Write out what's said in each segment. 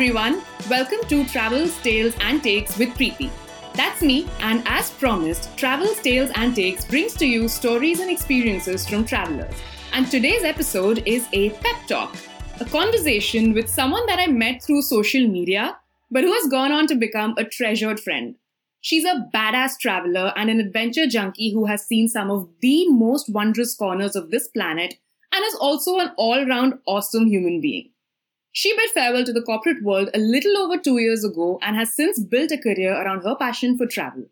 everyone. Welcome to Travels, Tales, and Takes with Preeti. That's me, and as promised, Travels, Tales, and Takes brings to you stories and experiences from travelers. And today's episode is a pep talk, a conversation with someone that I met through social media, but who has gone on to become a treasured friend. She's a badass traveler and an adventure junkie who has seen some of the most wondrous corners of this planet and is also an all round awesome human being. She bid farewell to the corporate world a little over two years ago and has since built a career around her passion for travel.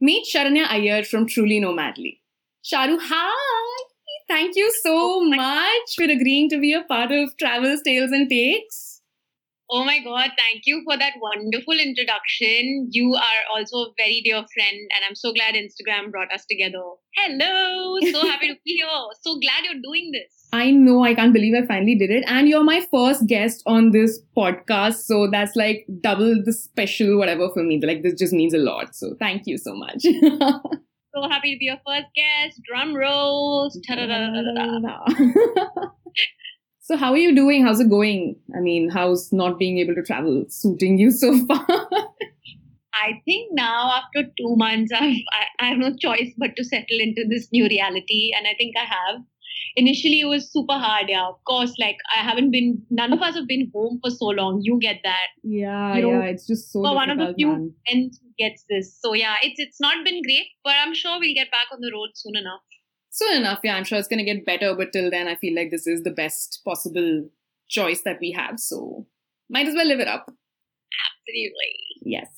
Meet Sharanya Iyer from Truly Nomadly. Sharu, hi! Thank you so much for agreeing to be a part of Travels, Tales and Takes. Oh my God, thank you for that wonderful introduction. You are also a very dear friend, and I'm so glad Instagram brought us together. Hello, so happy to be here. So glad you're doing this. I know, I can't believe I finally did it. And you're my first guest on this podcast. So that's like double the special whatever for me. Like, this just means a lot. So thank you so much. so happy to be your first guest. Drum rolls. So, how are you doing? How's it going? I mean, how's not being able to travel suiting you so far? I think now after two months, I've, I, I have no choice but to settle into this new reality, and I think I have. Initially, it was super hard. Yeah, of course. Like I haven't been. None of us have been home for so long. You get that. Yeah, you know, yeah. It's just so. One of the few friends who gets this. So yeah, it's it's not been great, but I'm sure we'll get back on the road soon enough soon enough, yeah, I'm sure it's going to get better. But till then, I feel like this is the best possible choice that we have. So might as well live it up. Absolutely. Yes.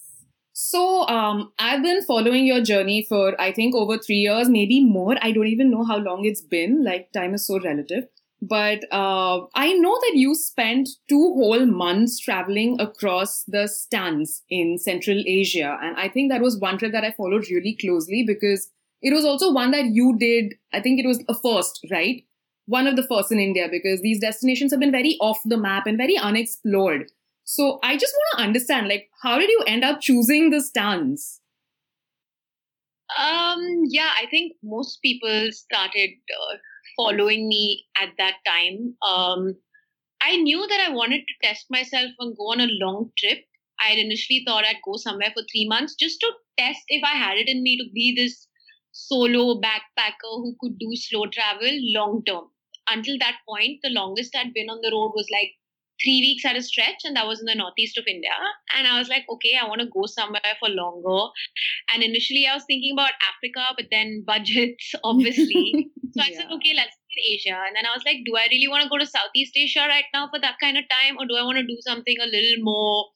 So um, I've been following your journey for I think over three years, maybe more. I don't even know how long it's been. Like time is so relative. But uh, I know that you spent two whole months traveling across the stans in Central Asia, and I think that was one trip that I followed really closely because it was also one that you did, I think it was a first, right? One of the first in India because these destinations have been very off the map and very unexplored. So I just want to understand, like, how did you end up choosing the stans? Um, yeah, I think most people started uh, following me at that time. Um, I knew that I wanted to test myself and go on a long trip. I initially thought I'd go somewhere for three months just to test if I had it in me to be this solo backpacker who could do slow travel long term. Until that point, the longest I'd been on the road was like three weeks at a stretch, and that was in the northeast of India. And I was like, okay, I want to go somewhere for longer. And initially, I was thinking about Africa, but then budgets, obviously. so I yeah. said, okay, let's get Asia. And then I was like, do I really want to go to Southeast Asia right now for that kind of time? Or do I want to do something a little more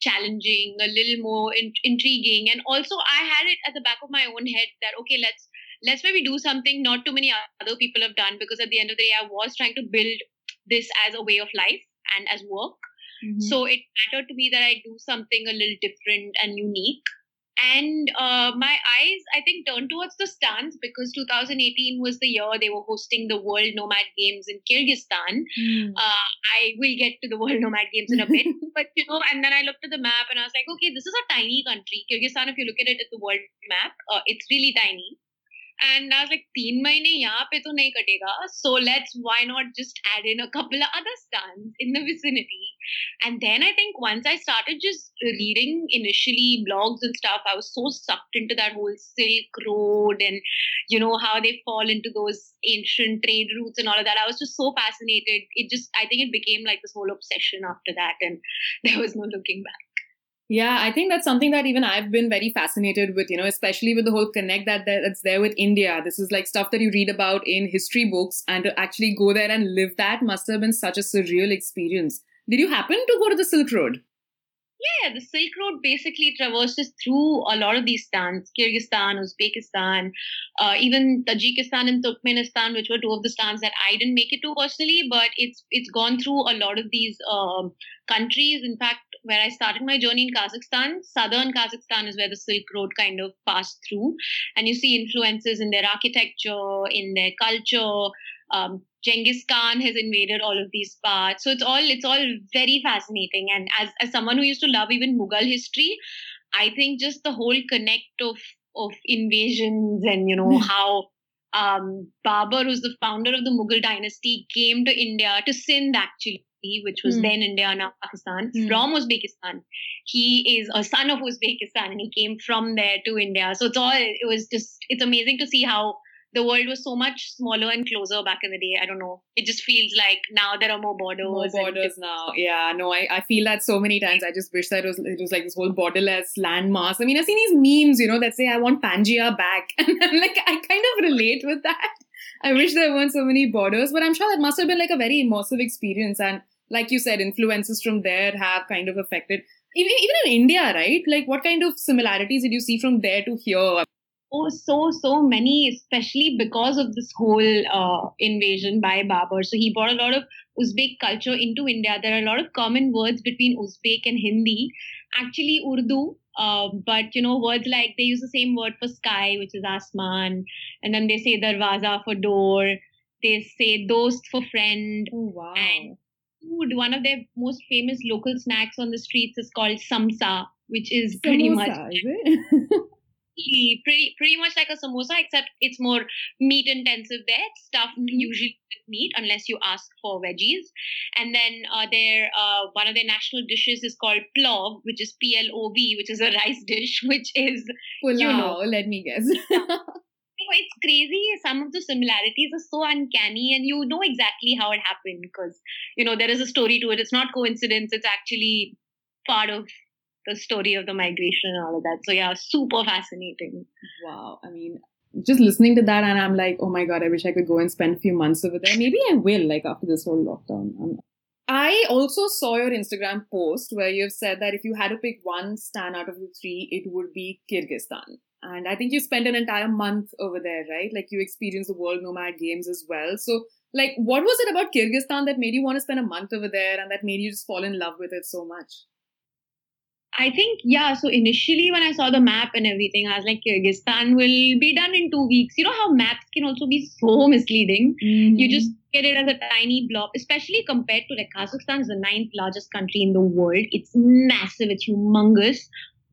challenging, a little more in- intriguing? And also, I had it at the back of my own head that, okay, let's let's maybe do something not too many other people have done because at the end of the day, I was trying to build this as a way of life and as work. Mm-hmm. So it mattered to me that I do something a little different and unique and uh, my eyes i think turned towards the stans because 2018 was the year they were hosting the world nomad games in kyrgyzstan mm. uh, i will get to the world nomad games in a bit but you know and then i looked at the map and i was like okay this is a tiny country kyrgyzstan if you look at it at the world map uh, it's really tiny and I was like, teen mahine pe to nahi katega. So let's, why not just add in a couple of other stans in the vicinity. And then I think once I started just reading initially blogs and stuff, I was so sucked into that whole Silk Road and, you know, how they fall into those ancient trade routes and all of that. I was just so fascinated. It just, I think it became like this whole obsession after that. And there was no looking back. Yeah, I think that's something that even I've been very fascinated with, you know, especially with the whole connect that that's there with India. This is like stuff that you read about in history books and to actually go there and live that must have been such a surreal experience. Did you happen to go to the Silk Road? Yeah, the Silk Road basically traverses through a lot of these stans Kyrgyzstan, Uzbekistan, uh, even Tajikistan and Turkmenistan, which were two of the stans that I didn't make it to personally, but it's it's gone through a lot of these uh, countries. In fact, where I started my journey in Kazakhstan, southern Kazakhstan is where the Silk Road kind of passed through. And you see influences in their architecture, in their culture. Um, Genghis Khan has invaded all of these parts. So it's all it's all very fascinating. And as, as someone who used to love even Mughal history, I think just the whole connect of of invasions and you know mm. how um, Babur, who's the founder of the Mughal dynasty, came to India to Sindh actually which was Hmm. then India, now Pakistan, Hmm. from Uzbekistan. He is a son of Uzbekistan and he came from there to India. So it's all, it was just, it's amazing to see how the world was so much smaller and closer back in the day. I don't know. It just feels like now there are more borders. More and borders now. Yeah, no, I, I feel that so many times. I just wish that it was, it was like this whole borderless landmass. I mean, I've seen these memes, you know, that say, I want Pangaea back. And I'm like, I kind of relate with that. I wish there weren't so many borders, but I'm sure that must have been like a very immersive experience. And like you said, influences from there have kind of affected. Even, even in India, right? Like, what kind of similarities did you see from there to here? Oh, so, so many, especially because of this whole uh, invasion by Babur. So he brought a lot of Uzbek culture into India. There are a lot of common words between Uzbek and Hindi. Actually, Urdu, uh, but you know, words like they use the same word for sky, which is asman, and then they say darwaza for door. They say dost for friend. Oh, wow. And food, one of their most famous local snacks on the streets is called samsa, which is pretty much Samosa, is pretty pretty much like a samosa except it's more meat intensive there it's stuffed Mhm. usually with meat unless you ask for veggies and then uh, their uh, one of their national dishes is called plov which is p-l-o-v which is a rice dish which is Pulao, You know. let me guess. It's crazy some of the similarities are so uncanny and you know exactly how it happened because you know there is a story to it it's not coincidence it's actually part of the story of the migration and all of that so yeah super fascinating Wow. I mean, just listening to that, and I'm like, oh my God, I wish I could go and spend a few months over there. Maybe I will, like, after this whole lockdown. Um, I also saw your Instagram post where you've said that if you had to pick one stan out of the three, it would be Kyrgyzstan. And I think you spent an entire month over there, right? Like, you experienced the World Nomad Games as well. So, like, what was it about Kyrgyzstan that made you want to spend a month over there and that made you just fall in love with it so much? I think, yeah. So initially, when I saw the map and everything, I was like, Kyrgyzstan will be done in two weeks. You know how maps can also be so misleading? You mm-hmm. just get it as a tiny blob, especially compared to like Kazakhstan is the ninth largest country in the world. It's massive, it's humongous,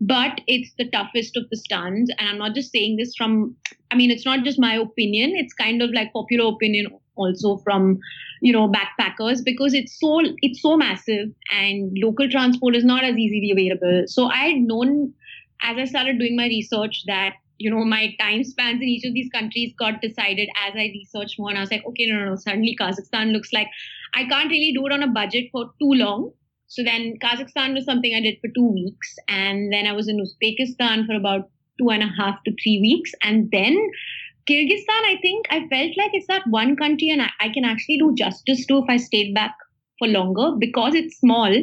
but it's the toughest of the stans. And I'm not just saying this from, I mean, it's not just my opinion, it's kind of like popular opinion also from you know backpackers because it's so it's so massive and local transport is not as easily available. So i had known as i started doing my research that you know my time spans in each of these countries got decided as i researched more. And i was like okay no no no suddenly kazakhstan looks like i can't really do it on a budget for too long so then kazakhstan was something i did for two weeks and then i was in uzbekistan for about two and a half to three weeks and then Kyrgyzstan, I think I felt like it's that one country and I, I can actually do justice to if I stayed back for longer because it's small.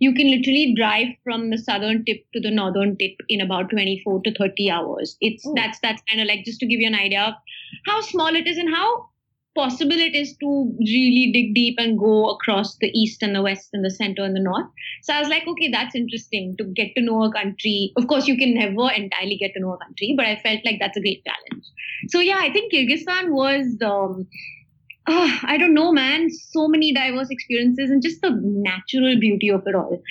You can literally drive from the southern tip to the northern tip in about 24 to 30 hours. It's Oh. that's that's kind of like just to give you an idea of how small it is and how possible it is to really dig deep and go across the east and the west and the center and the north. So I was like, okay, that's interesting to get to know a country. Of course, you can never entirely get to know a country, but I felt like that's a great challenge. So yeah, I think Kyrgyzstan was. Um, ah, I don't know, man. So many diverse experiences and just the natural beauty of it all.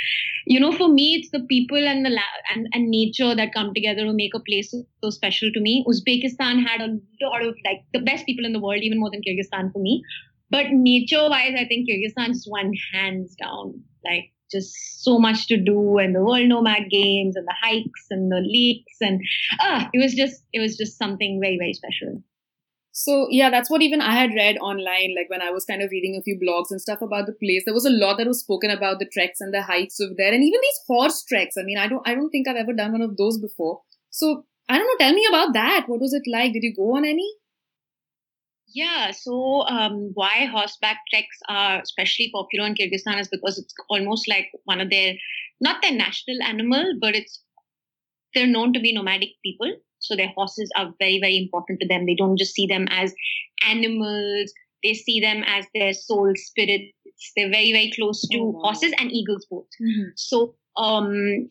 You know, for me, it's the people and the la- and, and nature that come together to make a place so, so special to me. Uzbekistan had a lot of like the best people in the world, even more than Kyrgyzstan for me. But nature-wise, I think Kyrgyzstan just won hands down. Like just so much to do, and the World Nomad Games, and the hikes, and the lakes, and ah, it was just it was just something very very special. So yeah, that's what even I had read online. Like when I was kind of reading a few blogs and stuff about the place, there was a lot that was spoken about the treks and the hikes over there, and even these horse treks. I mean, I don't, I don't think I've ever done one of those before. So I don't know. Tell me about that. What was it like? Did you go on any? Yeah, so um, why horseback treks are especially popular in Kyrgyzstan is because it's almost like one of their, not their national animal, but it's they're known to be nomadic people. So their horses are very, very important to them. They don't just see them as animals; they see them as their soul spirits. They're very, very close to Oh, wow. horses and eagles both. So, um,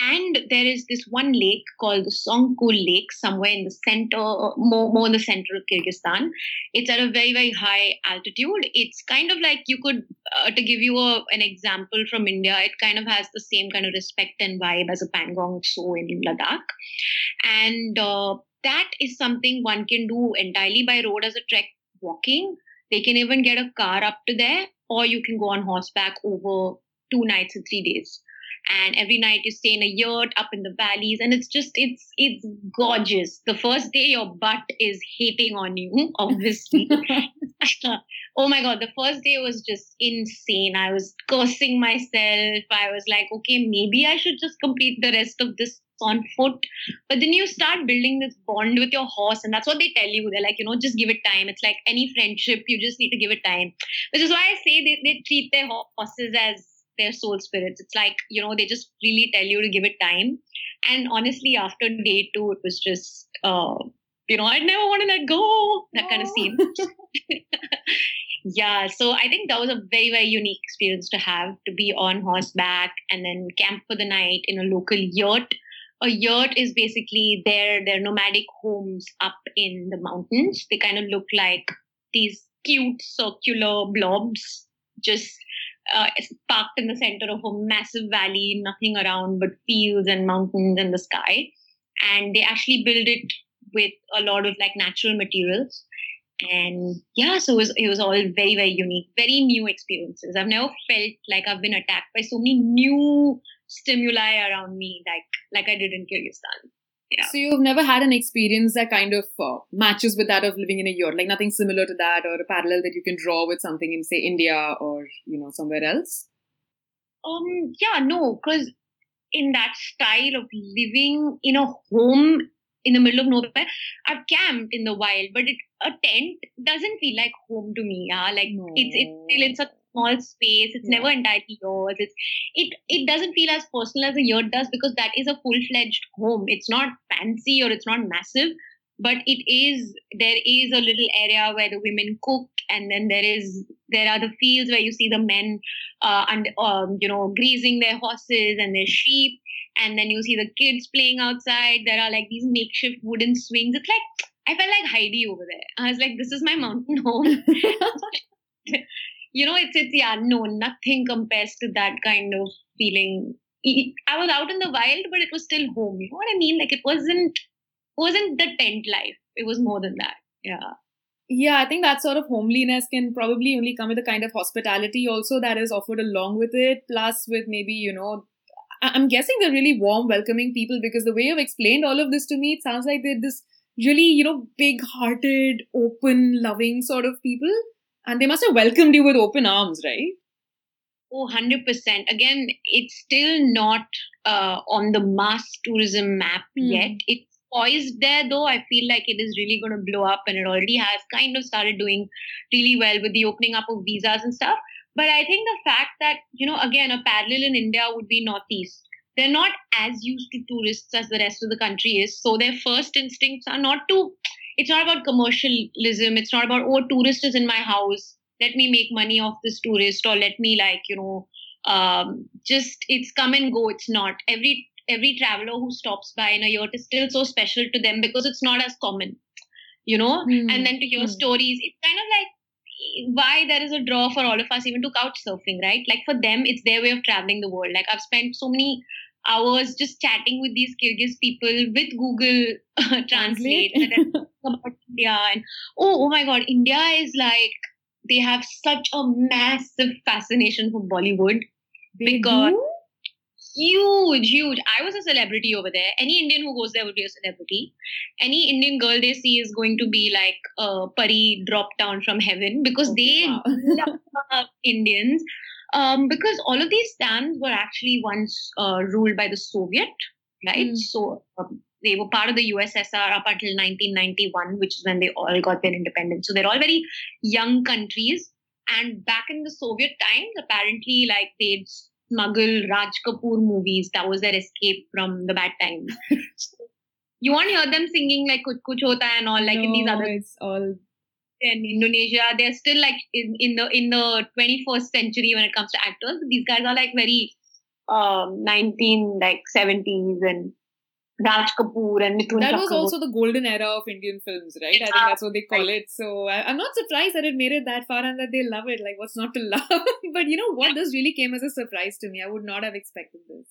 and there is this one lake called the Songkul Lake somewhere in the center, more, more in the center of Kyrgyzstan. It's at a very, very high altitude. It's kind of like you could, uh, to give you a, an example from India, it kind of has the same kind of respect and vibe as a Pangong Tso in Ladakh. And uh, that is something one can do entirely by road as a trek walking. They can even get a car up to there or you can go on horseback over two nights and three days and every night you stay in a yurt up in the valleys and it's just it's it's gorgeous. The first day your butt is hating on you obviously. Oh my god the first day was just insane. I was cursing myself. I was like okay maybe i should just complete the rest of this on foot. But then you start building this bond with your horse and that's what they tell you. They're like you know just give it time. It's like any friendship you just need to give it time. Which is why i say they, they treat their horses as their soul spirits. It's like, you know, they just really tell you to give it time. And honestly, after day two, it was just, uh, you know, I'd never want to let go, that kind of scene. yeah, so I think that was a very, very unique experience to have to be on horseback and then camp for the night in a local yurt. A yurt is basically their their nomadic homes up in the mountains. They kind of look like these cute circular blobs just uh, parked in the center of a massive valley, nothing around but fields and mountains and the sky. And they actually build it with a lot of like natural materials. And yeah, so it was, it was all very, very unique, very new experiences. I've never felt like I've been attacked by so many new stimuli around me, like like I did in Kyrgyzstan. Yeah. So you've never had an experience that kind of uh, matches with that of living in a yurt, like nothing similar to that, or a parallel that you can draw with something in, say, India or you know somewhere else. Um. Yeah. No, because in that style of living in a home in the middle of nowhere, I've camped in the wild, but it, a tent doesn't feel like home to me. Yeah, like no. it's it's still in such small space. It's yeah. never entirely yours. It's it it doesn't feel as personal as a yurt does because that is a full fledged home. It's not fancy or it's not massive, but it is there is a little area where the women cook, and then there is there are the fields where you see the men uh, and um, you know grazing their horses and their sheep. And then you see the kids playing outside. There are like these makeshift wooden swings. It's like I felt like Heidi over there. I was like, this is my mountain home. you know, it's it's yeah, no, nothing compares to that kind of feeling. I was out in the wild, but it was still home. You know what I mean? Like it wasn't wasn't the tent life. It was more than that. Yeah. Yeah, I think that sort of homeliness can probably only come with a kind of hospitality also that is offered along with it, plus with maybe, you know, I'm guessing they're really warm, welcoming people because the way you've explained all of this to me, it sounds like they're this really, you know, big hearted, open, loving sort of people. And they must have welcomed you with open arms, right? Oh, 100%. Again, it's still not uh, on the mass tourism map mm. yet. It's poised there, though. I feel like it is really going to blow up, and it already has kind of started doing really well with the opening up of visas and stuff. But I think the fact that, you know, again, a parallel in India would be Northeast. They're not as used to tourists as the rest of the country is. So their first instincts are not to it's not about commercialism. It's not about, oh, tourist is in my house. Let me make money off this tourist or let me like, you know, um, just it's come and go. It's not. Every every traveler who stops by in a yurt is still so special to them because it's not as common, you know. Mm. And then to hear mm. stories, it's kind of like why there is a draw for all of us even to couch surfing, right? Like for them, it's their way of traveling the world. Like I've spent so many hours just chatting with these Kyrgyz people with Google uh, Translate about India. And oh, oh my God, India is like they have such a massive fascination for Bollywood they because do? huge, huge. I was a celebrity over there. Any Indian who goes there would be a celebrity. Any Indian girl they see is going to be like a pari dropped down from heaven because okay, they wow. love Indians um, because all of these stans were actually once uh, ruled by the Soviet, right? Mm. So um, they were part of the USSR up until 1991, which is when they all got their independence. So they're all very young countries. And back in the Soviet times, apparently, like they'd smuggle Raj Kapoor movies. That was their escape from the bad times. you won't hear them singing like Kuch Kuch Hota and all, like no, in these other. It's all in Indonesia, they're still like in, in the in the 21st century when it comes to actors. These guys are like very um 19 like 70s and Raj Kapoor and Mithun That was also the golden era of Indian films, right? Yeah, I think that's what they call it. So I, am not surprised that it made it that far and that they love it. Like, what's not to love? but you know what? This really came as a surprise to me. I would not have expected this.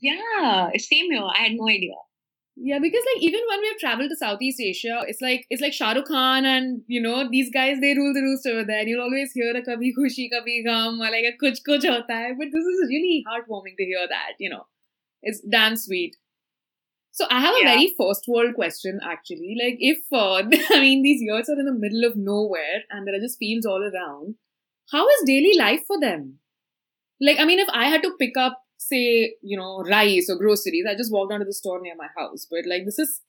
Yeah, same here. I had no idea. Yeah, because like even when we have traveled to Southeast Asia, it's like it's like Shah Rukh Khan and you know these guys they rule the roost over there. And you'll always hear a kabhi khushi kabhi gham or like a kuch kuch hota hai. But this is really heartwarming to hear that. You know, it's damn sweet. So I have a Yeah. very first world question actually. Like if uh, I mean these yurts are in the middle of nowhere and there are just fields all around, how is daily life for them? Like I mean if I had to pick up say you know rice or groceries, I just walk down to the store near my house. But like this is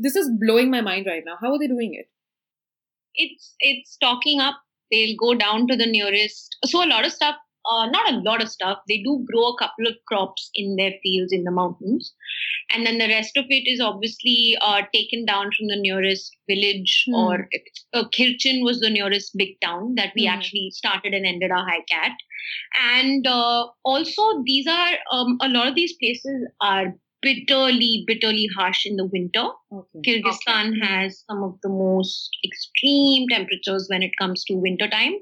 this is blowing my mind right now. How are they doing it? it's it's stocking up. They'll go down to the nearest. So a lot of stuff, uh, not a lot of stuff. They do grow a couple of crops in their fields in the mountains, and then the rest of it is obviously uh, taken down from the nearest village Hmm. or uh, Kirchen was the nearest big town that we Hmm. actually started and ended our hike at, and uh, also these are um, a lot of these places are bitterly bitterly harsh in the winter Okay. Kyrgyzstan has some of the most extreme temperatures when it comes to winter time.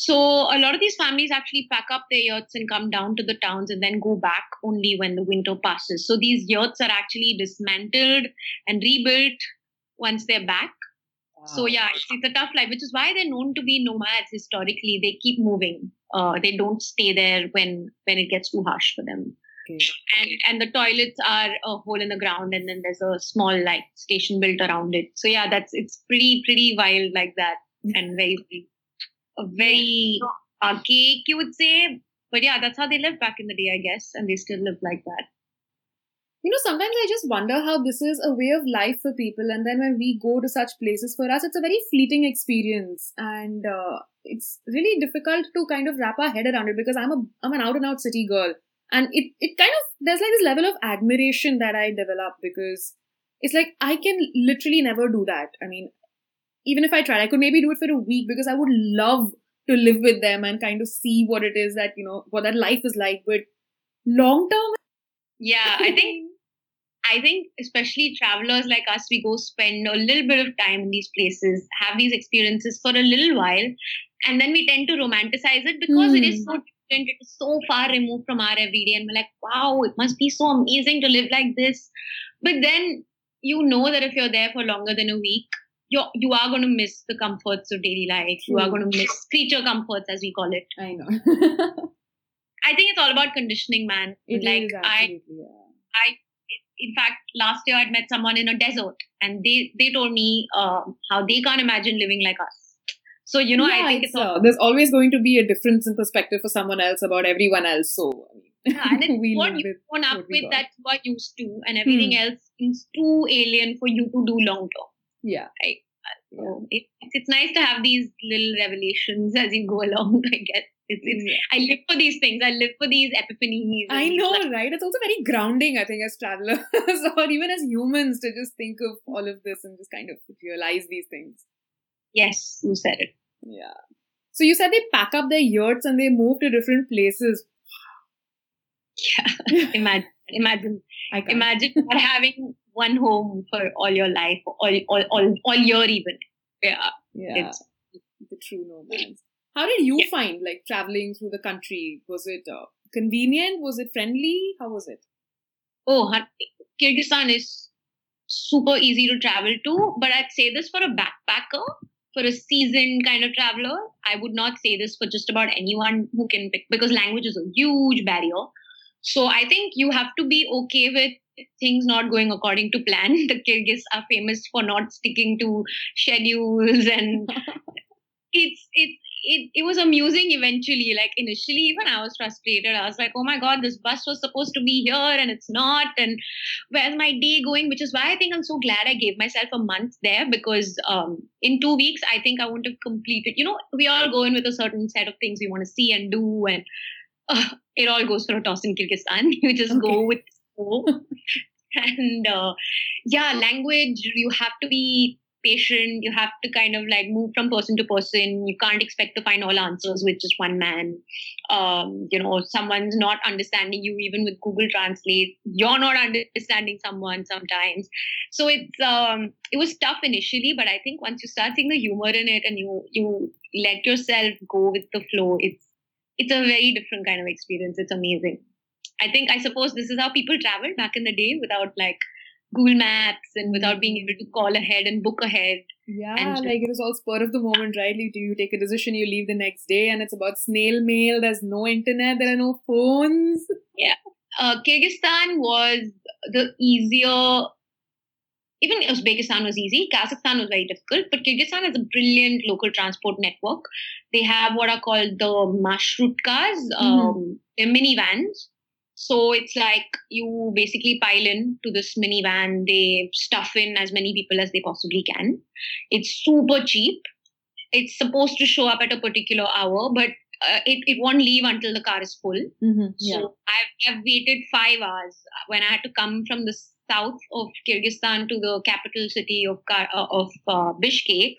So a lot of these families actually pack up their yurts and come down to the towns and then go back only when the winter passes. So these yurts are actually dismantled and rebuilt once they're back. So yeah, it's, it's a tough life, which is why they're known to be nomads historically. They keep moving. Uh, they don't stay there when when it gets too harsh for them. Okay. And and the toilets are a hole in the ground, and then there's a small like station built around it. So yeah, that's it's pretty pretty wild like that, and very very archaic you would say. But yeah, that's how they lived back in the day, I guess, and they still live like that. You know, sometimes I just wonder how this is a way of life for people, and then when we go to such places, for us, it's a very fleeting experience, and uh, it's really difficult to kind of wrap our head around it because I'm a I'm an out and out city girl, and it it kind of there's like this level of admiration that I develop because it's like I can literally never do that. I mean, even if I tried, I could maybe do it for a week because I would love to live with them and kind of see what it is that you know what that life is like, but long term. Yeah, I think I think especially travelers like us, we go spend a little bit of time in these places, have these experiences for a little while, and then we tend to romanticize it because it is hmm. so different, it is so far removed from our everyday, and we're like, wow, it must be so amazing to live like this. But then you know that if you're there for longer than a week, you're you are going to miss the comforts of daily life. You are going to miss creature comforts, as we call it. I know. I think it's all about conditioning, man. It like is I yeah. in fact last year i'd met someone in a desert and they they told me um, how they can't imagine living like us so you know i think it's, all uh, there's always going to be a difference in perspective for someone else about everyone else. So I mean, yeah, and it's we what live you with grown up with got. that you are used to and everything Hmm. else is too alien for you to do long term yeah. so it, it's nice to have these little revelations as you go along i guess it's, it's Yeah. i live for these things i live for these epiphanies I know, like, right? It's also very grounding, I think, as travelers or even as humans to just think of all of this and just kind of realize these things. yes you said it Yeah. So you said they pack up their yurts and they move to different places. yeah imagine imagine I. Imagine not having one home for all your life, all all all, all year even. Yeah, yeah. it's the true nomads. How did you Yeah. find like traveling through the country? Was it uh, convenient? Was it friendly? How was it? oh, Har- Kyrgyzstan is super easy to travel to. But I'd say this for a backpacker, for a seasoned kind of traveler. I would not say this for just about anyone who can pick because language is a huge barrier. So I think you have to be okay with things not going according to plan. The Kyrgyz are famous for not sticking to schedules and it's it it, it was amusing eventually. Like initially, even I was frustrated. I was like, oh my god, this bus was supposed to be here and it's not. And where's my day going? Which is why I think I'm so glad I gave myself a month there because um, in two weeks, I think I wouldn't have completed. You know, we all go in with a certain set of things we want to see and do, and uh, it all goes for a toss in Kyrgyzstan. You just Okay. go with the and uh, yeah, language, you have to be patient. You have to kind of like move from person to person. You can't expect to find all answers with just one man. Um, you know, someone's not understanding you even with Google Translate. You're not understanding someone sometimes. So it's um, it was tough initially, but I think once you start seeing the humor in it and you you let yourself go with the flow, it's it's a very different kind of experience. It's amazing. I think I suppose this is how people traveled back in the day without like Google Maps and without being able to call ahead and book ahead. Yeah, And- like it was all spur of the moment, right? You, you take a decision, you leave the next day, and it's about snail mail. There's no internet, there are no phones. Uh, Kyrgyzstan was the easier. Even Uzbekistan was easy. Kazakhstan was very difficult, but Kyrgyzstan has a brilliant local transport network. They have what are called the marshrutkas, um, they're minivans. So it's like you basically pile in to this minivan. They stuff in as many people as they possibly can. It's super cheap. It's supposed to show up at a particular hour, but uh, it, it won't leave until the car is full. Mm-hmm. So I've, I've waited five hours when I had to come from the south of Kyrgyzstan to the capital city of uh, of uh, Bishkek.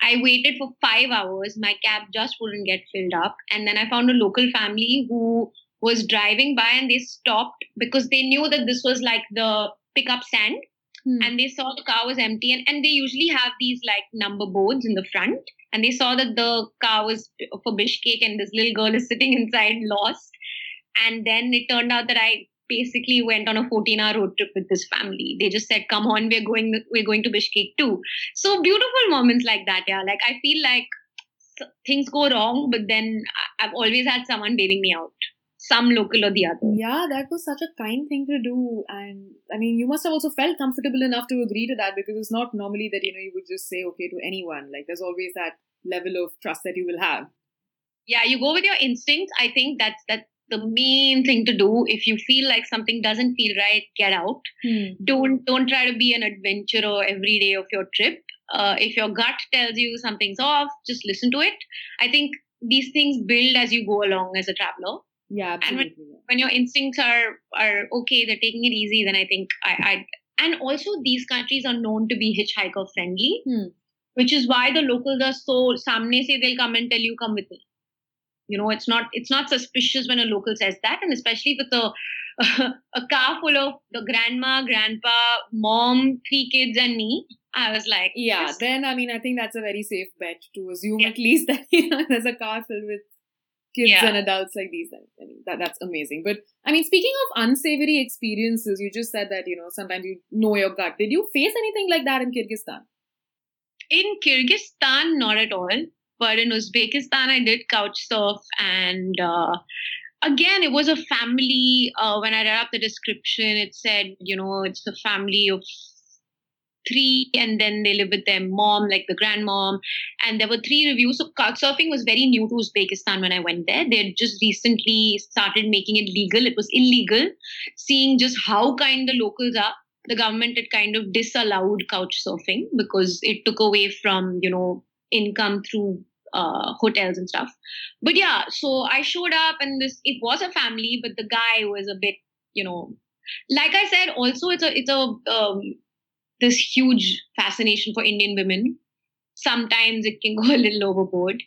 I waited for five hours. My cab just wouldn't get filled up, and then I found a local family who was driving by and they stopped because they knew that this was like the pickup stand. Hmm. and they saw the car was empty and, and they usually have these like number boards in the front. And they saw that the car was for Bishkek and this little girl is sitting inside lost. And then it turned out that I basically went on a 14 hour road trip with this family. They just said come on we're going we're going to Bishkek too. So beautiful moments like that yeah. Like I feel like things go wrong but then I've always had someone bailing me out some local or the other. Yeah, that was such a kind thing to do. And I mean, you must have also felt comfortable enough to agree to that because it's not normally that, you know, you would just say okay to anyone. Like, there's always that level of trust that you will have. yeah you go with your instincts. I think that's that's the main thing to do. If you feel like something doesn't feel right get out. Don't don't try to be an adventurer every day of your trip. Uh, if your gut tells you something's off just listen to it. I think these things build as you go along as a traveler Yeah, And when- absolutely. when your instincts are are okay they're taking it easy then i think i i and also these countries are known to be hitchhiker friendly Hmm. which is why the locals are so samne say they'll come and tell you come with me you know it's not it's not suspicious when a local says that and especially with a a car full of the grandma grandpa mom three kids and me i was like Yeah, then I mean, I think that's a very safe bet to assume Yeah. at least that you know, there's a car filled with kids Yeah. and adults like these. I mean, that, that's amazing. But I mean, speaking of unsavory experiences, you just said that you know sometimes you know your gut. Did you face anything like that in Kyrgyzstan? in Kyrgyzstan, not at all. But in Uzbekistan, I did couch surf, and uh, again, it was a family. Uh, when I read up the description, it said, you know, it's a family of three, and then they live with their mom, like the grandmom. And there were three reviews. So couch surfing was very new to Uzbekistan when I went there. They had just recently started making it legal. It was illegal. Seeing just how kind the locals are, the government had kind of disallowed couch surfing because it took away from you know income through uh, hotels and stuff. But yeah, so I showed up and this it was a family, but the guy was a bit you know, like I said, also it's a it's a um, this huge fascination for Indian women. Sometimes it can go a little overboard.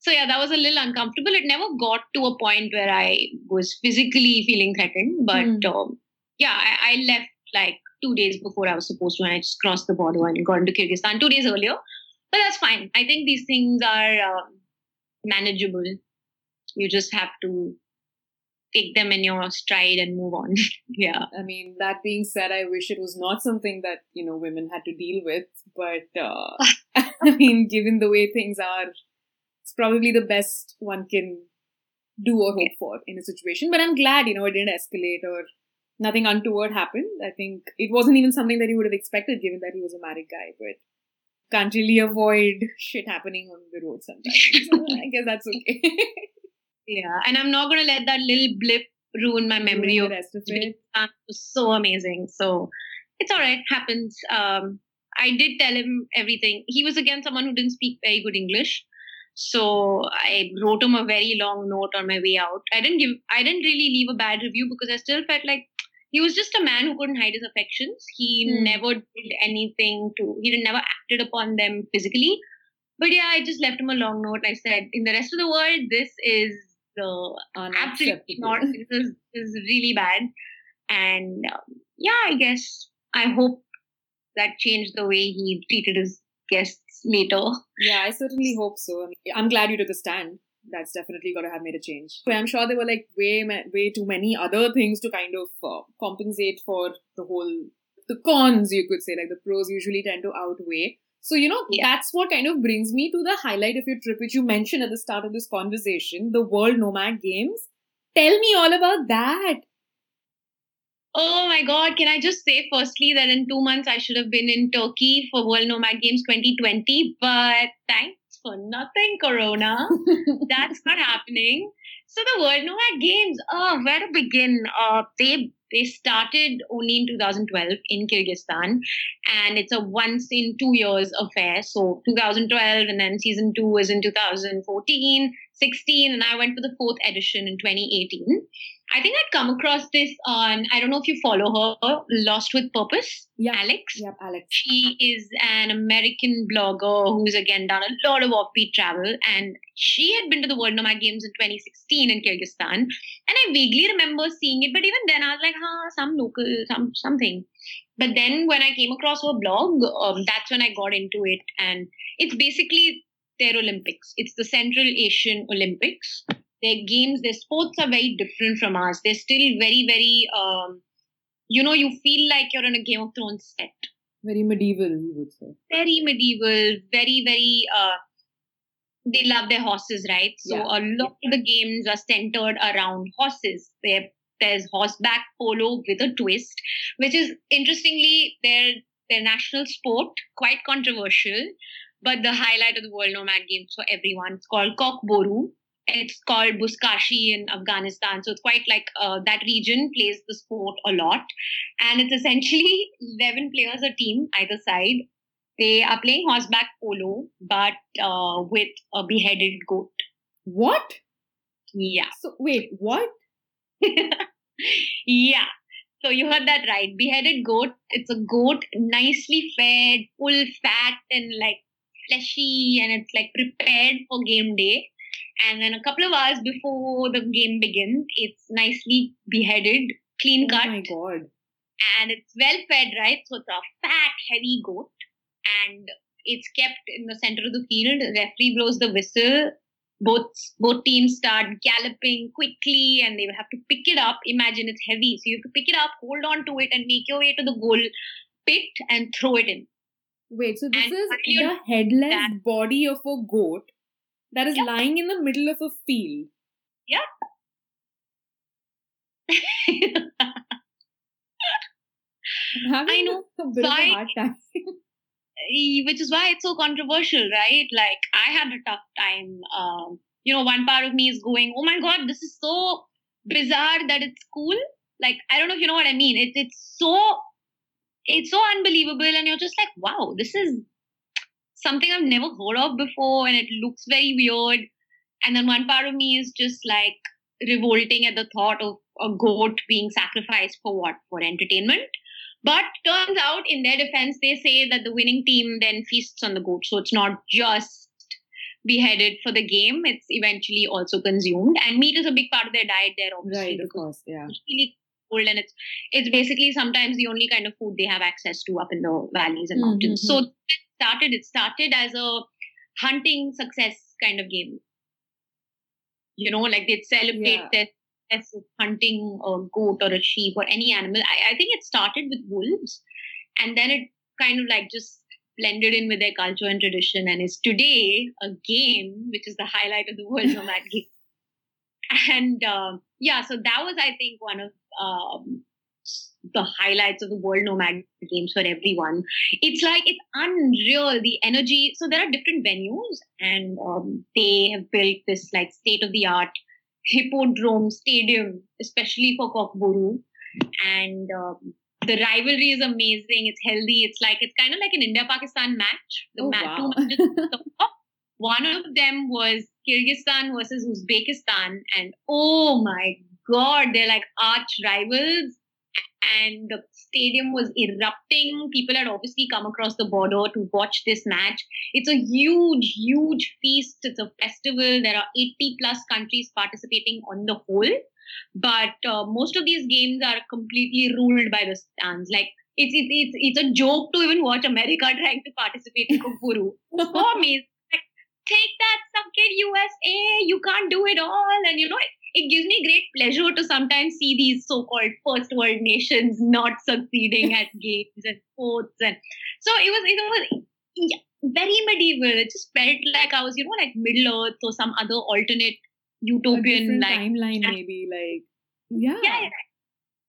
So yeah, that was a little uncomfortable. It never got to a point where I was physically feeling threatened, but Hmm. um, yeah, I, I left like two days before I was supposed to, and I just crossed the border and got into Kyrgyzstan two days earlier. But that's fine. I think these things are um manageable. You just have to take them in your stride and move on. yeah. I mean, that being said, I wish it was not something that you know women had to deal with. But uh, I mean, given the way things are, it's probably the best one can do or hope for in a situation. But I'm glad you know it didn't escalate or nothing untoward happened. I think it wasn't even something that he would have expected, given that he was a married guy. But can't really avoid shit happening on the road sometimes. So I guess that's okay. Yeah. And I'm not going to let that little blip ruin my memory of the rest of it. It was so amazing. So it's all right. Happens. Um, I did tell him everything. He was again someone who didn't speak very good English. So I wrote him a very long note on my way out. I didn't give I didn't really leave a bad review because I still felt like he was just a man who couldn't hide his affections. He Hmm. never did anything to he never acted upon them physically. But yeah, I just left him a long note. I said, in the rest of the world, this is the absolutely not. This is, this is really bad. And um, yeah, I guess I hope that changed the way he treated his guests later. Yeah, I certainly hope so. I mean, I'm glad you took a stand. That's definitely got to have made a change. I'm sure there were like way, way too many other things to kind of uh, compensate for the whole the cons, you could say, like the pros usually tend to outweigh. So, you know, Yeah. that's what kind of brings me to the highlight of your trip, which you mentioned at the start of this conversation, the World Nomad Games. Tell me all about that. Oh my God. Can I just say, firstly, that in two months I should have been in Turkey for World Nomad Games 2020, but thanks for nothing, Corona. That's not happening. So the World Nomad Games, oh, where to begin? Uh, they they started only in 2012 in Kyrgyzstan, and it's a once in two years affair. So 2012, and then season two was in 2014, 16, and I went to the fourth edition in 2018. I think I'd come across this on I don't know if you follow her, Lost with Purpose, Yeah. Alex. Yep, Alex. She is an American blogger who's again done a lot of offbeat travel, and she had been to the World Nomad Games in 2016 in Kyrgyzstan, and I vaguely remember seeing it. But even then, I was like, "Huh, some local, some something." But then when I came across her blog, um, that's when I got into it, and it's basically their Olympics. It's the Central Asian Olympics. Their games, their sports are very different from ours. They're still very, very, um, you know, you feel like you're on a Game of Thrones set Very medieval, you would say. very medieval, very, very uh they love their horses, right? So Yeah. a lot of the games are centered around horses. There there's horseback polo with a twist, which is interestingly their their national sport, quite controversial, but the highlight of the World Nomad Games for everyone. It's called Kokboru. It's called Buzkashi in Afghanistan. So it's quite like uh, that region plays the sport a lot. And it's essentially 11 players a team, either side. They are playing horseback polo, but uh, with a beheaded goat. What? Yeah. So, wait, what? yeah. So you heard that right. Beheaded goat. It's a goat, nicely fed, full fat, and like fleshy, and it's like prepared for game day. And then a couple of hours before the game begins, it's nicely beheaded, clean Oh cut, my god. and it's well fed, right? So it's a fat, heavy goat, and it's kept in the center of the field. The referee blows the whistle. Both both teams start galloping quickly, and they will have to pick it up. Imagine it's heavy, so you have to pick it up, hold on to it, and make your way to the goal pit and throw it in. Wait, so this And is the headless that- body of a goat that is Yep. lying in the middle of a field. I'm I know. a bit of a hard time. Eh, which is why it's so controversial, right? Like I had a tough time. Um, you know, one part of me is going, "Oh my god, this is so bizarre that it's cool." Like I don't know if you know what I mean. It's it's so it's so unbelievable, and you're just like, "Wow, this is something I've never heard of before," and it looks very weird. And then one part of me is just like revolting at the thought of a goat being sacrificed for what? For entertainment. But turns out, in their defense, they say that the winning team then feasts on the goat. So it's not just beheaded for the game, it's eventually also consumed. And meat is a big part of their diet there, obviously, Right, of course, yeah. it's really cold and it's it's basically sometimes the only kind of food they have access to up in the valleys and Mhm, mountains. So it started it started as a hunting success kind of game. You know, like they'd celebrate Yeah. their success of hunting a goat or a sheep or any animal. I, I think it started with wolves and then it kind of like just blended in with their culture and tradition and is today a game which is the highlight of the World Nomad Game. And um, yeah, so that was, I think, one of um, the highlights of the World Nomad Games for everyone. It's like it's unreal the energy. So there are different venues, and um, they have built this like state of the art hippodrome stadium, especially for Kokboru. And um, the rivalry is amazing. It's healthy. It's like it's kind of like an India-Pakistan match. The Oh, ma- wow. matches one of them was Kyrgyzstan versus Uzbekistan, and oh my god, they're like arch rivals. And the stadium was erupting. People had obviously come across the border to watch this match. It's a huge, huge feast. It's a festival. There are 80 plus countries participating on the whole. But uh, most of these games are completely ruled by the stans. Like it's it's it's, it's a joke to even watch America trying to participate in Kokboru. So amazing. Like, take that, suck it, USA. You can't do it all. And you know, it, gives me great pleasure to sometimes see these so-called first world nations not succeeding at games and sports and so it was it was very medieval. It just felt like i was you know like middle earth or some other alternate utopian like timeline maybe like yeah. yeah.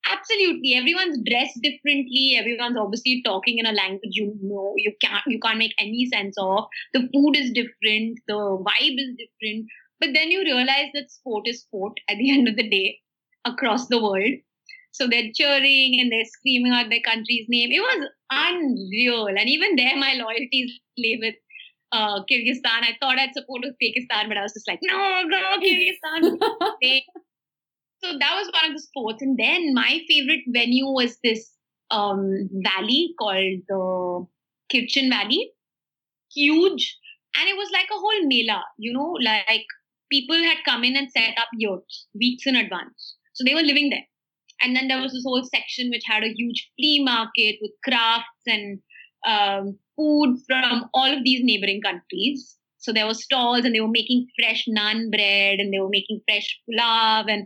Absolutely. Everyone's dressed differently. Everyone's obviously talking in a language you know you can't you can't make any sense of. The food is different. The vibe is different but then you realize that sport is sport at the end of the day across the world so they're cheering and they're screaming out their country's name it was unreal and even there my loyalties lay with uh, Kyrgyzstan. I thought I'd support Uzbekistan, but I was just like, no, no, Kyrgyzstan. so that was one of the sports. And then my favorite venue was this um, valley called the Kyrchyn Valley. Huge. And it was like a whole mela, you know, like people had come in and set up yurts weeks in advance. So they were living there. And then there was this whole section which had a huge flea market with crafts and um, food from all of these neighboring countries. So there were stalls and they were making fresh naan bread and they were making fresh pulav. And,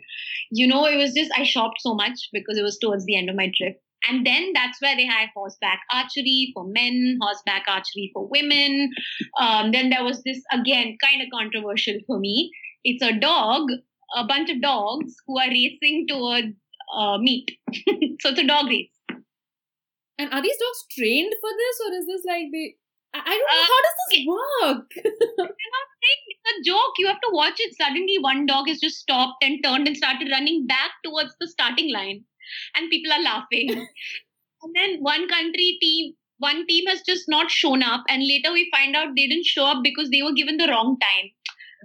you know, it was just, I shopped so much because it was towards the end of my trip. And then that's where they had horseback archery for men, horseback archery for women. Um, then there was this, again, kind of controversial for me. It's a dog, a bunch of dogs who are racing towards uh, meat. so it's a dog race. And are these dogs trained for this, or is this like they? I don't know. Uh, how does this work? it's a joke. You have to watch it. Suddenly, one dog has just stopped and turned and started running back towards the starting line, and people are laughing. and then one country team, one team has just not shown up, and later we find out they didn't show up because they were given the wrong time.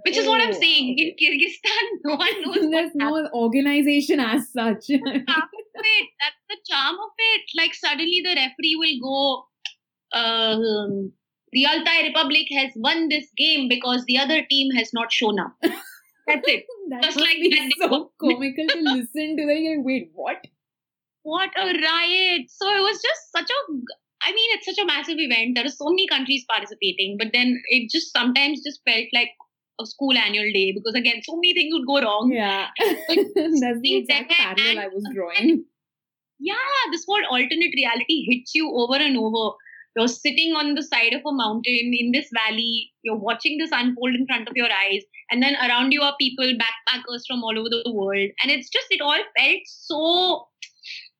Which is oh, what I'm oh, saying. In Kyrgyzstan, no one knows. There's no happened. organization as such. it. That's the charm of it. Like suddenly the referee will go, um, the Altai Republic has won this game because the other team has not shown up. That's it. that Just like that. so comical to listen to. Like, wait, what? What a riot! So it was just such a. I mean, it's such a massive event. There are so many countries participating, but then it just sometimes just felt like a school annual day because again, so many things would go wrong. Yeah, that's the exact parallel I was drawing. Yeah, this whole alternate reality hits you over and over. You're sitting on the side of a mountain in this valley. You're watching this unfold in front of your eyes, and then around you are people, backpackers from all over the world, and it's just it all felt so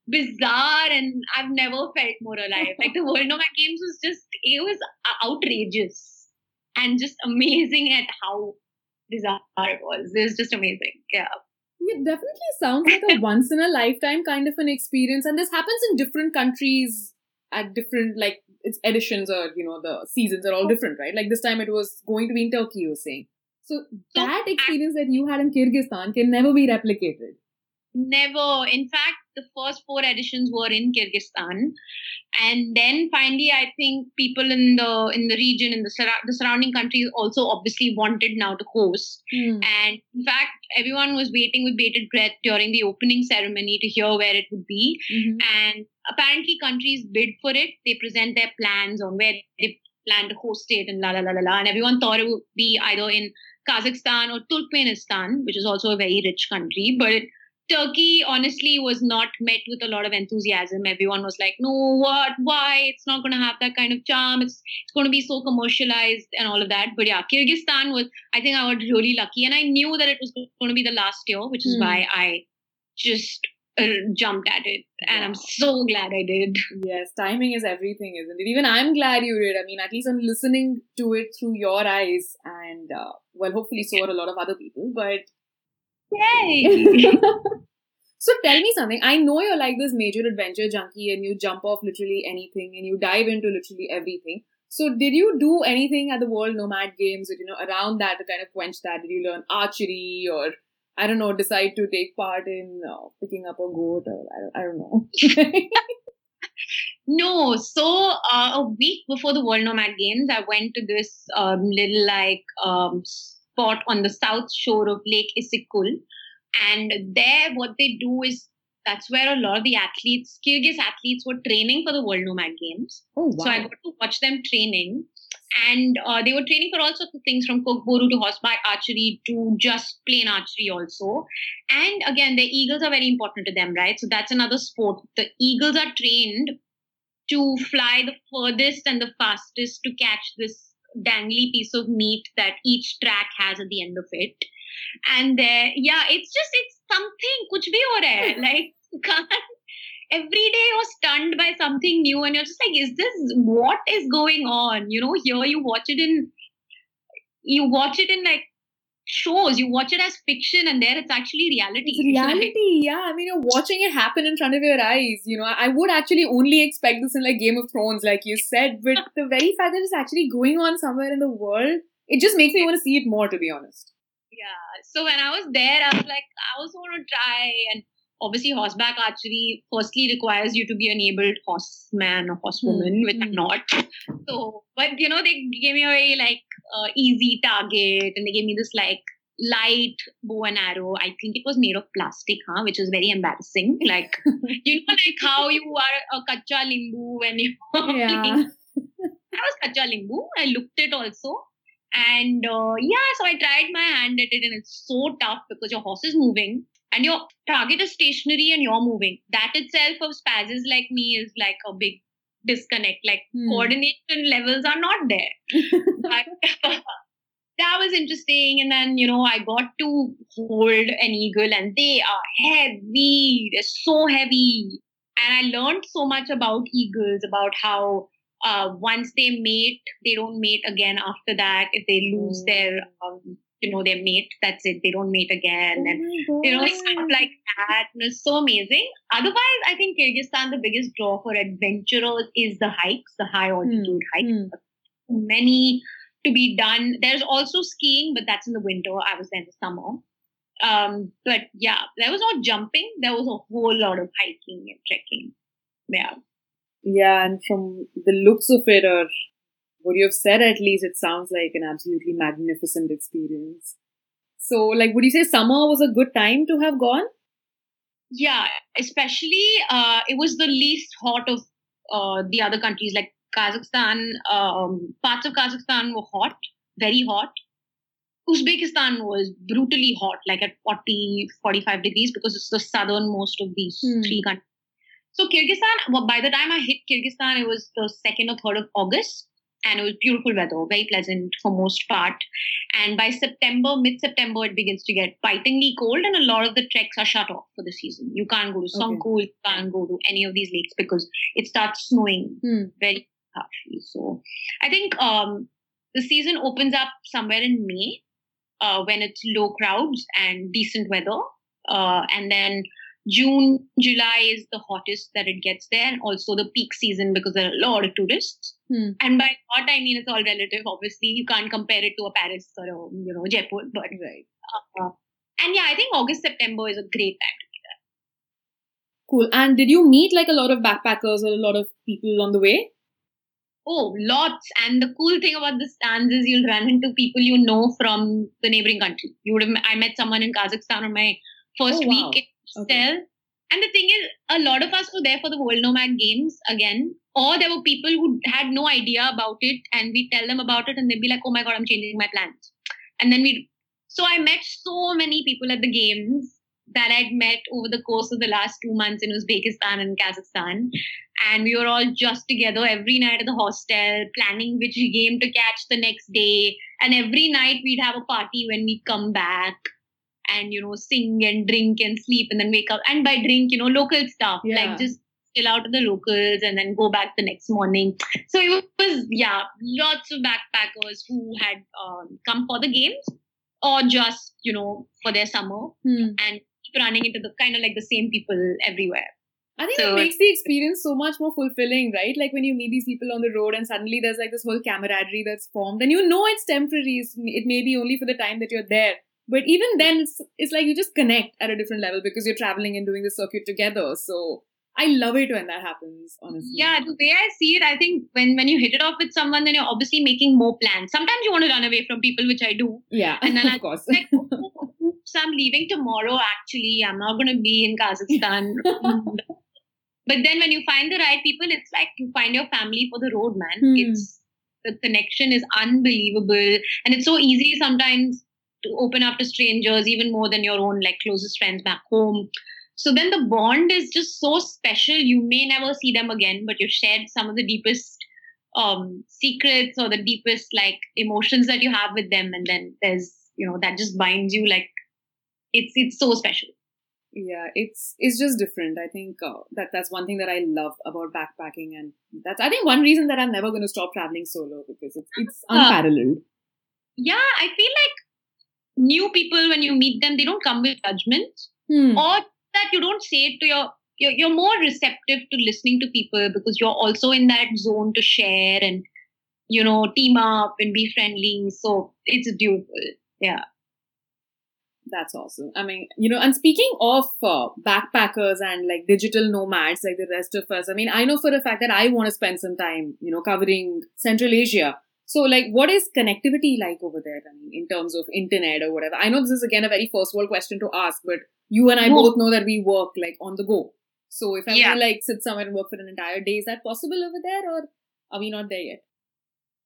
bizarre and I've never felt more alive. Like the World Nomad Games was just, it was uh, outrageous and just amazing at how bizarre it was. It was just amazing. Yeah. It definitely sounds like a once in a lifetime kind of an experience. And this happens in different countries at different, like, its editions or, you know, the seasons are all different, right? Like this time it was going to be in Turkey, you were saying. So that experience that you had in Kyrgyzstan can never be replicated. Never. In fact, the first four editions were in Kyrgyzstan, and then finally, I think people in the in the region, in the, sur- the surrounding countries, also obviously wanted now to host. Mm. And in fact, everyone was waiting with bated breath during the opening ceremony to hear where it would be. Mm-hmm. And apparently, countries bid for it. They present their plans on where they plan to host it, and la la la la la. And everyone thought it would be either in Kazakhstan or Turkmenistan, which is also a very rich country, but it Turkey honestly was not met with a lot of enthusiasm. Everyone was like, no, what, why? It's not going to have that kind of charm. It's, it's going to be so commercialized and all of that. But yeah, Kyrgyzstan was, I think I was really lucky. And I knew that it was going to be the last year, which is mm. why I just uh, jumped at it. And I'm so glad I did. Yes, timing is everything, isn't it? Even I'm glad you did. I mean, at least I'm listening to it through your eyes. And, uh, well, hopefully so are a lot of other people. But Yay! so tell me something. I know you're like this major adventure junkie and you jump off literally anything and you dive into literally everything. So did you do anything at the World Nomad Games, you know, around that to kind of quench that? Did you learn archery or I don't know, decide to take part in uh, picking up a goat or I don't, I don't know. no, so uh, a week before the World Nomad Games, I went to this um, little like um, spot on the south shore of Lake Issyk-Kul. And there, what they do is that's where a lot of the athletes, Kyrgyz athletes, were training for the World Nomad Games. Oh, wow. So I got to watch them training. and uh, they were training for all sorts of things from kokboru to horseback archery to just plain archery also and again the eagles are very important to them right so that's another sport the eagles are trained to fly the furthest and the fastest to catch this dangly piece of meat that each track has at the end of it. And there yeah it's just it's something kuch bhi ho raha hai like can't every day you're stunned by something new and you're just like is this what is going on? You know here you watch it in you watch it in like shows. You watch it as fiction and there it's actually reality it's reality. Yeah i mean you're watching it happen in front of your eyes you know. I would actually only expect this in like game of thrones like you said but the very fact that it's actually going on somewhere in the world it just makes me want to see it more to be honest. Yeah. So when i was there i was like i also want to try and obviously horseback archery firstly requires you to be an able horseman or horsewoman mm-hmm. which i'm not. So but you know they gave me a very like uh, easy target and they gave me this like light bow and arrow. I think it was made of plastic huh which is very embarrassing. Like you know like how you are a kacha limbu when you are yeah. I was kacha limbu. I looked it also. And uh, yeah so i tried my hand at it and it's so tough because your horse is moving and your target is stationary and you're moving. That itself of spazzes like me is like a big disconnect. Like hmm. coordination levels are not there. but, that was interesting. And then, you know, I got to hold an eagle and they are heavy. They're so heavy. And I learned so much about eagles, about how uh, once they mate, they don't mate again after that. If they lose mm. their um, you know, their mate. That's it. They don't mate again. Oh and, you know, stuff like that. And it's so amazing. Otherwise, I think Kyrgyzstan, the biggest draw for adventurers is the hikes, the high altitude mm. hikes. Mm. Many to be done. There's also skiing, but that's in the winter. I was there in the summer. Um, but yeah, there was no jumping. There was a whole lot of hiking and trekking. Yeah. Yeah, and from the looks of it, or what you have said at least it sounds like an absolutely magnificent experience. So like would you say summer was a good time to have gone? Yeah especially uh, it was the least hot of uh, the other countries. Like kazakhstan um, parts of kazakhstan were hot very hot. Uzbekistan was brutally hot like at 40 45 degrees because it's the southernmost of these hmm. three countries so Kyrgyzstan, well, by the time I hit Kyrgyzstan, it was the 2nd or 3rd of August and it was beautiful weather, very pleasant for most part. And by September, mid September, it begins to get bitingly cold, and a lot of the treks are shut off for the season. You can't go to Song-Kul, okay. you can't go to any of these lakes because it starts snowing hmm. very harshly. So I think um, the season opens up somewhere in May uh, when it's low crowds and decent weather. Uh, and then June, July is the hottest that it gets there, and also the peak season because there are a lot of tourists. Hmm. And by hot, I mean it's all relative. Obviously, you can't compare it to a Paris or a you know Jaipur, but right. Uh, and yeah, I think August September is a great time to be there. Cool. And did you meet like a lot of backpackers or a lot of people on the way? Oh, lots. And the cool thing about the stans is you'll run into people you know from the neighboring country. You would have, I met someone in Kazakhstan on my first oh, wow. week okay. And the thing is, a lot of us were there for the World Nomad Games again, or there were people who had no idea about it, and we tell them about it, and they'd be like, "Oh my god, I'm changing my plans." And then we, so I met so many people at the games that I'd met over the course of the last two months in Uzbekistan and Kazakhstan, and we were all just together every night at the hostel, planning which game to catch the next day, and every night we'd have a party when we come back and you know sing and drink and sleep and then wake up and by drink you know local stuff yeah. like just chill out with the locals and then go back the next morning so it was yeah lots of backpackers who had um, come for the games or just you know for their summer hmm. and running into the kind of like the same people everywhere I think so, it makes the experience so much more fulfilling, right? Like when you meet these people on the road and suddenly there's like this whole camaraderie that's formed, and you know it's temporary. It may be only for the time that you're there, but even then, it's, it's like you just connect at a different level because you're traveling and doing the circuit together. So I love it when that happens, honestly. Yeah, the way I see it, I think when, when you hit it off with someone, then you're obviously making more plans. Sometimes you want to run away from people, which I do. Yeah, and then of I, course. Like, oh, oops, I'm leaving tomorrow. Actually, I'm not going to be in Kazakhstan. but then when you find the right people, it's like you find your family for the road, man. Hmm. It's The connection is unbelievable. And it's so easy sometimes to open up to strangers, even more than your own like closest friends back home. So then the bond is just so special. You may never see them again, but you've shared some of the deepest um, secrets or the deepest like emotions that you have with them, and then there's you know that just binds you like it's it's so special. Yeah, it's it's just different. I think uh, that that's one thing that I love about backpacking, and that's I think one reason that I'm never going to stop traveling solo because it's it's unparalleled. Uh, yeah, I feel like new people when you meet them, they don't come with judgment, hmm. or that you don't say it to your you're, you're more receptive to listening to people because you're also in that zone to share and you know team up and be friendly. So it's doable yeah. That's awesome. I mean you know and speaking of uh, backpackers and like digital nomads like the rest of us i mean i know for a fact that i want to spend some time you know covering central asia so like what is connectivity like over there i mean in terms of internet or whatever i know this is again a very first world question to ask but you and i both know that we work like on the go so if I yeah. want to like sit somewhere and work for an entire day, is that possible over there or are we not there yet?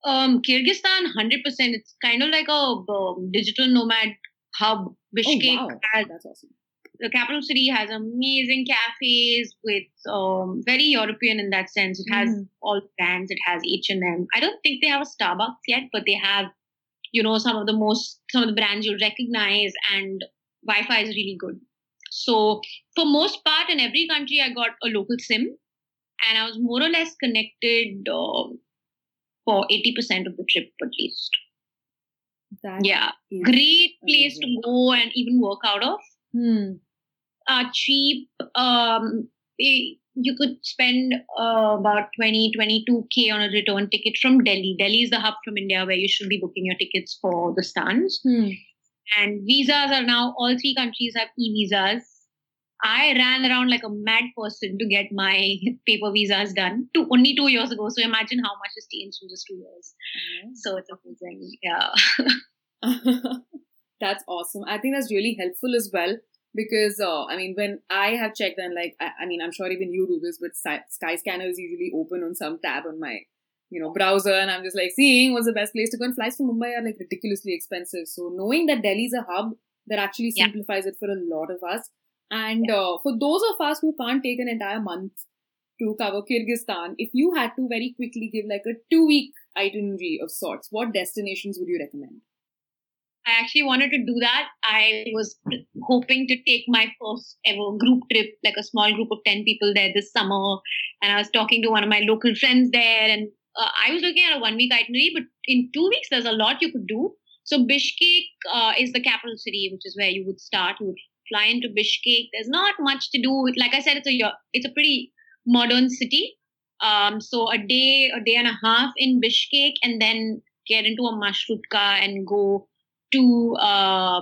Um, Kyrgyzstan, 100%. It's kind of like a um, digital nomad hub. Bishkek oh, wow. has, That's awesome. The capital city has amazing cafes with um, very European in that sense. It has mm. all brands. It has H and M. I don't think they have a Starbucks yet, but they have, you know, some of the most some of the brands you'll recognize, and Wi-Fi is really good. So for most part in every country, I got a local SIM, and I was more or less connected uh, for eighty percent of the trip at least. That yeah, great place amazing. to go and even work out of. Hmm. Uh, cheap. Um, you could spend uh, about 20 22k on a return ticket from delhi delhi is the hub from india where you should be booking your tickets for the stans hmm. And visas are now, all three countries have e visas. I ran around like a mad person to get my paper visas done two, only two years ago. So imagine how much has changed in just two years. Mm-hmm. So it's amazing. Yeah. that's awesome. I think that's really helpful as well because uh, I mean, when I have checked and like, I, I, mean, I'm sure even you do this, but Skyscanner is usually open on some tab on my you know, browser and I'm just like seeing what's the best place to go. And flights from Mumbai are like ridiculously expensive. So knowing that Delhi is a hub that actually simplifies yeah. it for a lot of us. And yeah. uh, for those of us who can't take an entire month to cover Kyrgyzstan, if you had to very quickly give like a two week itinerary of sorts, what destinations would you recommend? I actually wanted to do that. I was hoping to take my first ever group trip, like a small group of 10 people there this summer. And I was talking to one of my local friends there, and uh, I was looking at a one week itinerary, but in two weeks, there's a lot you could do. So Bishkek uh, is the capital city, which is where you would start. You would fly into Bishkek. There's not much to do. Like I said, it's a it's a pretty modern city. Um, so a day, a day and a half in Bishkek, and then get into a marshrutka and go to uh,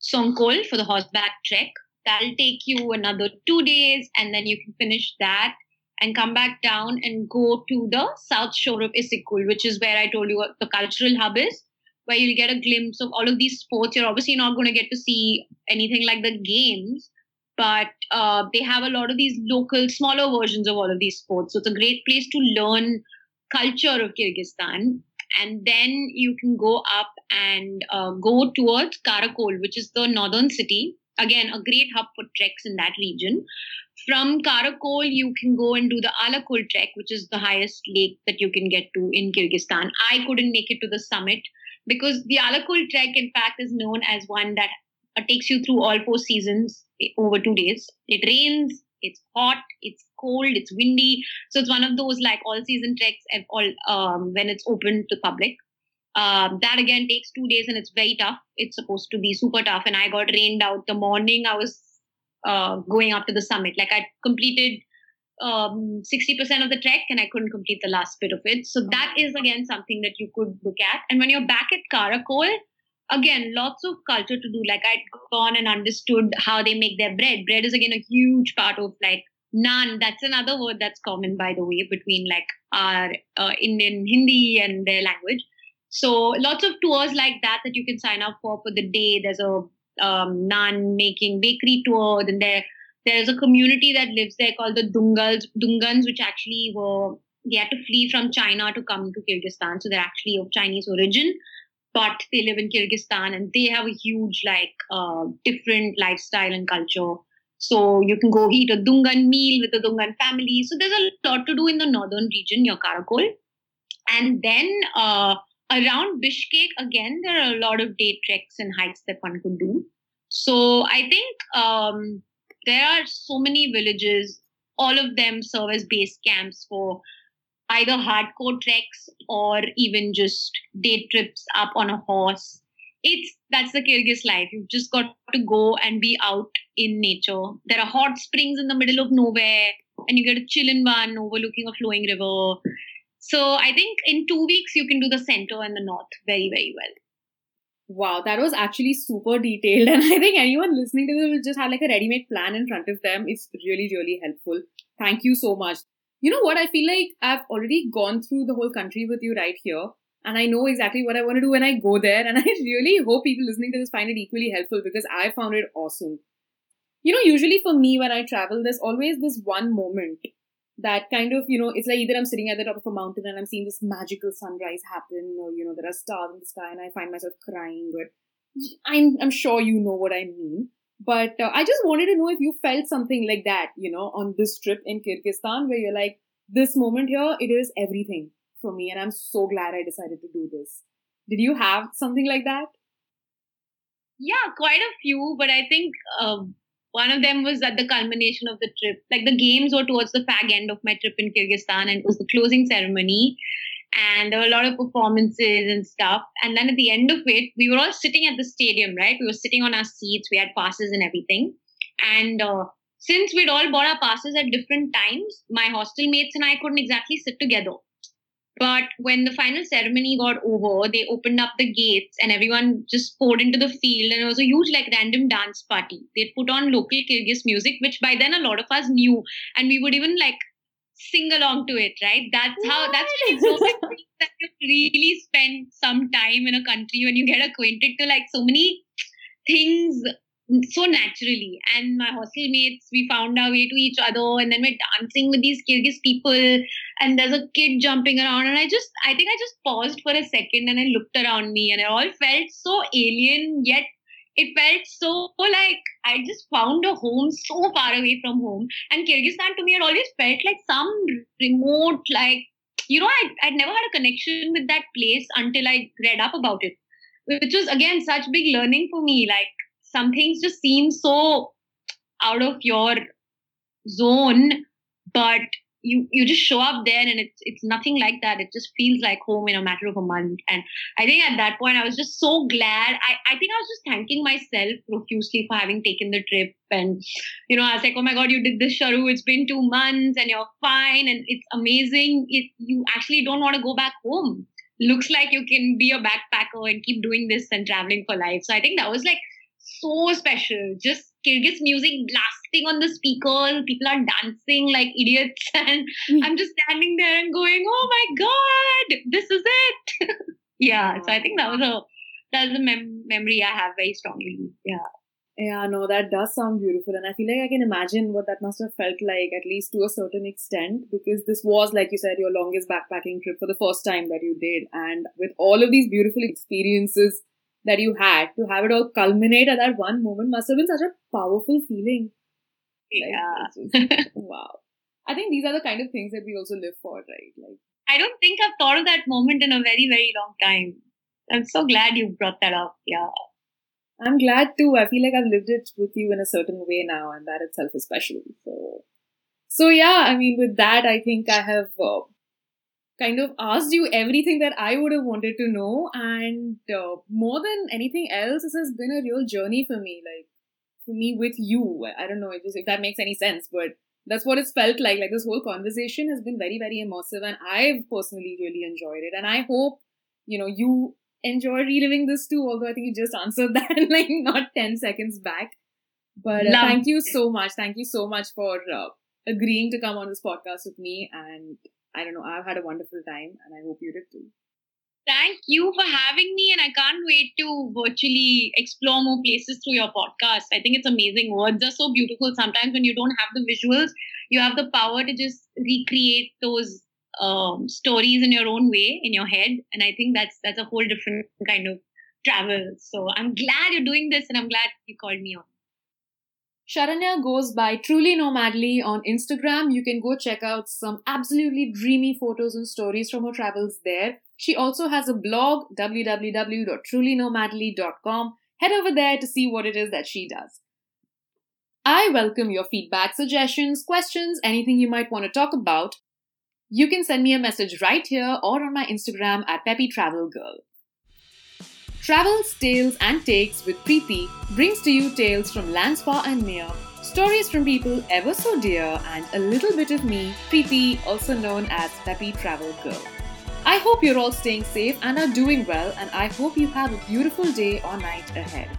Song-Kul for the horseback trek. That'll take you another two days, and then you can finish that and come back down and go to the south shore of Issyk-Kul, which is where I told you what the cultural hub is, where you'll get a glimpse of all of these sports. You're obviously not going to get to see anything like the games, but uh, they have a lot of these local, smaller versions of all of these sports. So it's a great place to learn culture of Kyrgyzstan. And then you can go up and uh, go towards Karakol, which is the northern city. Again, a great hub for treks in that region. From Karakol, you can go and do the Alakul trek, which is the highest lake that you can get to in Kyrgyzstan. I couldn't make it to the summit because the Alakul trek, in fact, is known as one that uh, takes you through all four seasons eh, over two days. It rains, it's hot, it's cold, it's windy. So it's one of those like all season treks and all um, when it's open to public. Um, that again takes two days and it's very tough. It's supposed to be super tough. And I got rained out the morning. I was uh, going up to the summit. Like I completed um, 60% of the trek and I couldn't complete the last bit of it. So that is again something that you could look at. And when you're back at Karakol, again, lots of culture to do. Like I'd gone and understood how they make their bread. Bread is again a huge part of like naan. That's another word that's common, by the way, between like our uh, Indian Hindi and their language. So lots of tours like that that you can sign up for for the day. There's a um, naan making bakery tour. Then there there's a community that lives there called the Dungals Dungans, which actually were they had to flee from China to come to Kyrgyzstan. So they're actually of Chinese origin, but they live in Kyrgyzstan and they have a huge, like, uh, different lifestyle and culture. So you can go eat a Dungan meal with the Dungan family. So there's a lot to do in the northern region near Karakol. And then uh, around Bishkek, again, there are a lot of day treks and hikes that one could do. So I think um, there are so many villages. All of them serve as base camps for either hardcore treks or even just day trips up on a horse. It's that's the Kyrgyz life. You've just got to go and be out in nature. There are hot springs in the middle of nowhere, and you get to chill in one overlooking a flowing river. So I think in two weeks you can do the center and the north very, very well. Wow, that was actually super detailed. And I think anyone listening to this will just have like a ready made plan in front of them. It's really, really helpful. Thank you so much. You know what? I feel like I've already gone through the whole country with you right here. And I know exactly what I want to do when I go there. And I really hope people listening to this find it equally helpful because I found it awesome. You know, usually for me, when I travel, there's always this one moment that kind of, you know, it's like either I'm sitting at the top of a mountain and I'm seeing this magical sunrise happen, or, you know, there are stars in the sky and I find myself crying, but I'm, I'm sure you know what I mean. But uh, I just wanted to know if you felt something like that, you know, on this trip in Kyrgyzstan where you're like, this moment here, it is everything for me. And I'm so glad I decided to do this. Did you have something like that? Yeah, quite a few, but I think um, one of them was at the culmination of the trip. Like the games were towards the fag end of my trip in Kyrgyzstan, and it was the closing ceremony. And there were a lot of performances and stuff. And then at the end of it, we were all sitting at the stadium, right? We were sitting on our seats, we had passes and everything. And uh, since we'd all bought our passes at different times, my hostel mates and I couldn't exactly sit together. But when the final ceremony got over, they opened up the gates and everyone just poured into the field. And it was a huge, like, random dance party. They put on local Kyrgyz music, which by then a lot of us knew. And we would even, like, sing along to it, right? That's how, that's really so that you really spend some time in a country when you get acquainted to, like, so many things so naturally. And my hostel mates, we found our way to each other, and then we're dancing with these Kyrgyz people, and there's a kid jumping around. And I just, I think I just paused for a second and I looked around me, and it all felt so alien, yet it felt so like I just found a home so far away from home. And Kyrgyzstan to me had always felt like some remote, like, you know, I, I'd never had a connection with that place until I read up about it, which was again such big learning for me. Like, some things just seem so out of your zone, but you you just show up there and it's it's nothing like that. It just feels like home in a matter of a month. And I think at that point I was just so glad. I, I think I was just thanking myself profusely for having taken the trip. And you know, I was like, oh my god, you did this Sharu, it's been two months and you're fine and it's amazing. It you actually don't want to go back home. Looks like you can be a backpacker and keep doing this and traveling for life. So I think that was like so special. Just Kyrgyz music blasting on the speakers. People are dancing like idiots. And mm. I'm just standing there and going, oh my God, this is it. yeah. So I think that was a, that was a mem- memory I have very strongly. Yeah. Yeah, no, that does sound beautiful. And I feel like I can imagine what that must have felt like, at least to a certain extent, because this was, like you said, your longest backpacking trip for the first time that you did. And with all of these beautiful experiences that you had to have it all culminate at that one moment must have been such a powerful feeling. Yeah. Like, just, wow. I think these are the kind of things that we also live for, right? Like I don't think I've thought of that moment in a very, very long time. I'm so glad you brought that up. Yeah. I'm glad too. I feel like I've lived it with you in a certain way now, and that itself is special. So, so yeah. I mean, with that, I think I have uh, kind of asked you everything that I would have wanted to know. And uh, more than anything else, this has been a real journey for me. Like, for me with you. I don't know if that makes any sense, but that's what it's felt like. Like, this whole conversation has been very, very immersive. And I've personally really enjoyed it. And I hope, you know, you enjoy reliving this too, although I think you just answered that like not 10 seconds back. But uh, thank you so much. Thank you so much for uh, agreeing to come on this podcast with me and I don't know, I've had a wonderful time and I hope you did too. Thank you for having me, and I can't wait to virtually explore more places through your podcast. I think it's amazing. Words are so beautiful. Sometimes when you don't have the visuals, you have the power to just recreate those um, stories in your own way in your head, and I think that's that's a whole different kind of travel. So I'm glad you're doing this, and I'm glad you called me on. Sharanya goes by Truly Nomadly on Instagram. You can go check out some absolutely dreamy photos and stories from her travels there. She also has a blog, www.trulynomadly.com. Head over there to see what it is that she does. I welcome your feedback, suggestions, questions, anything you might want to talk about. You can send me a message right here or on my Instagram at Peppy Travel Girl. Travels, Tales and Takes with Preeti brings to you tales from lands far and near, stories from people ever so dear, and a little bit of me, Preeti, also known as Peppy Travel Girl. I hope you're all staying safe and are doing well, and I hope you have a beautiful day or night ahead.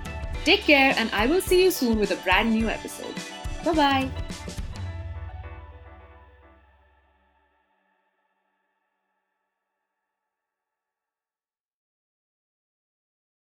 Take care, and I will see you soon with a brand new episode. Bye bye.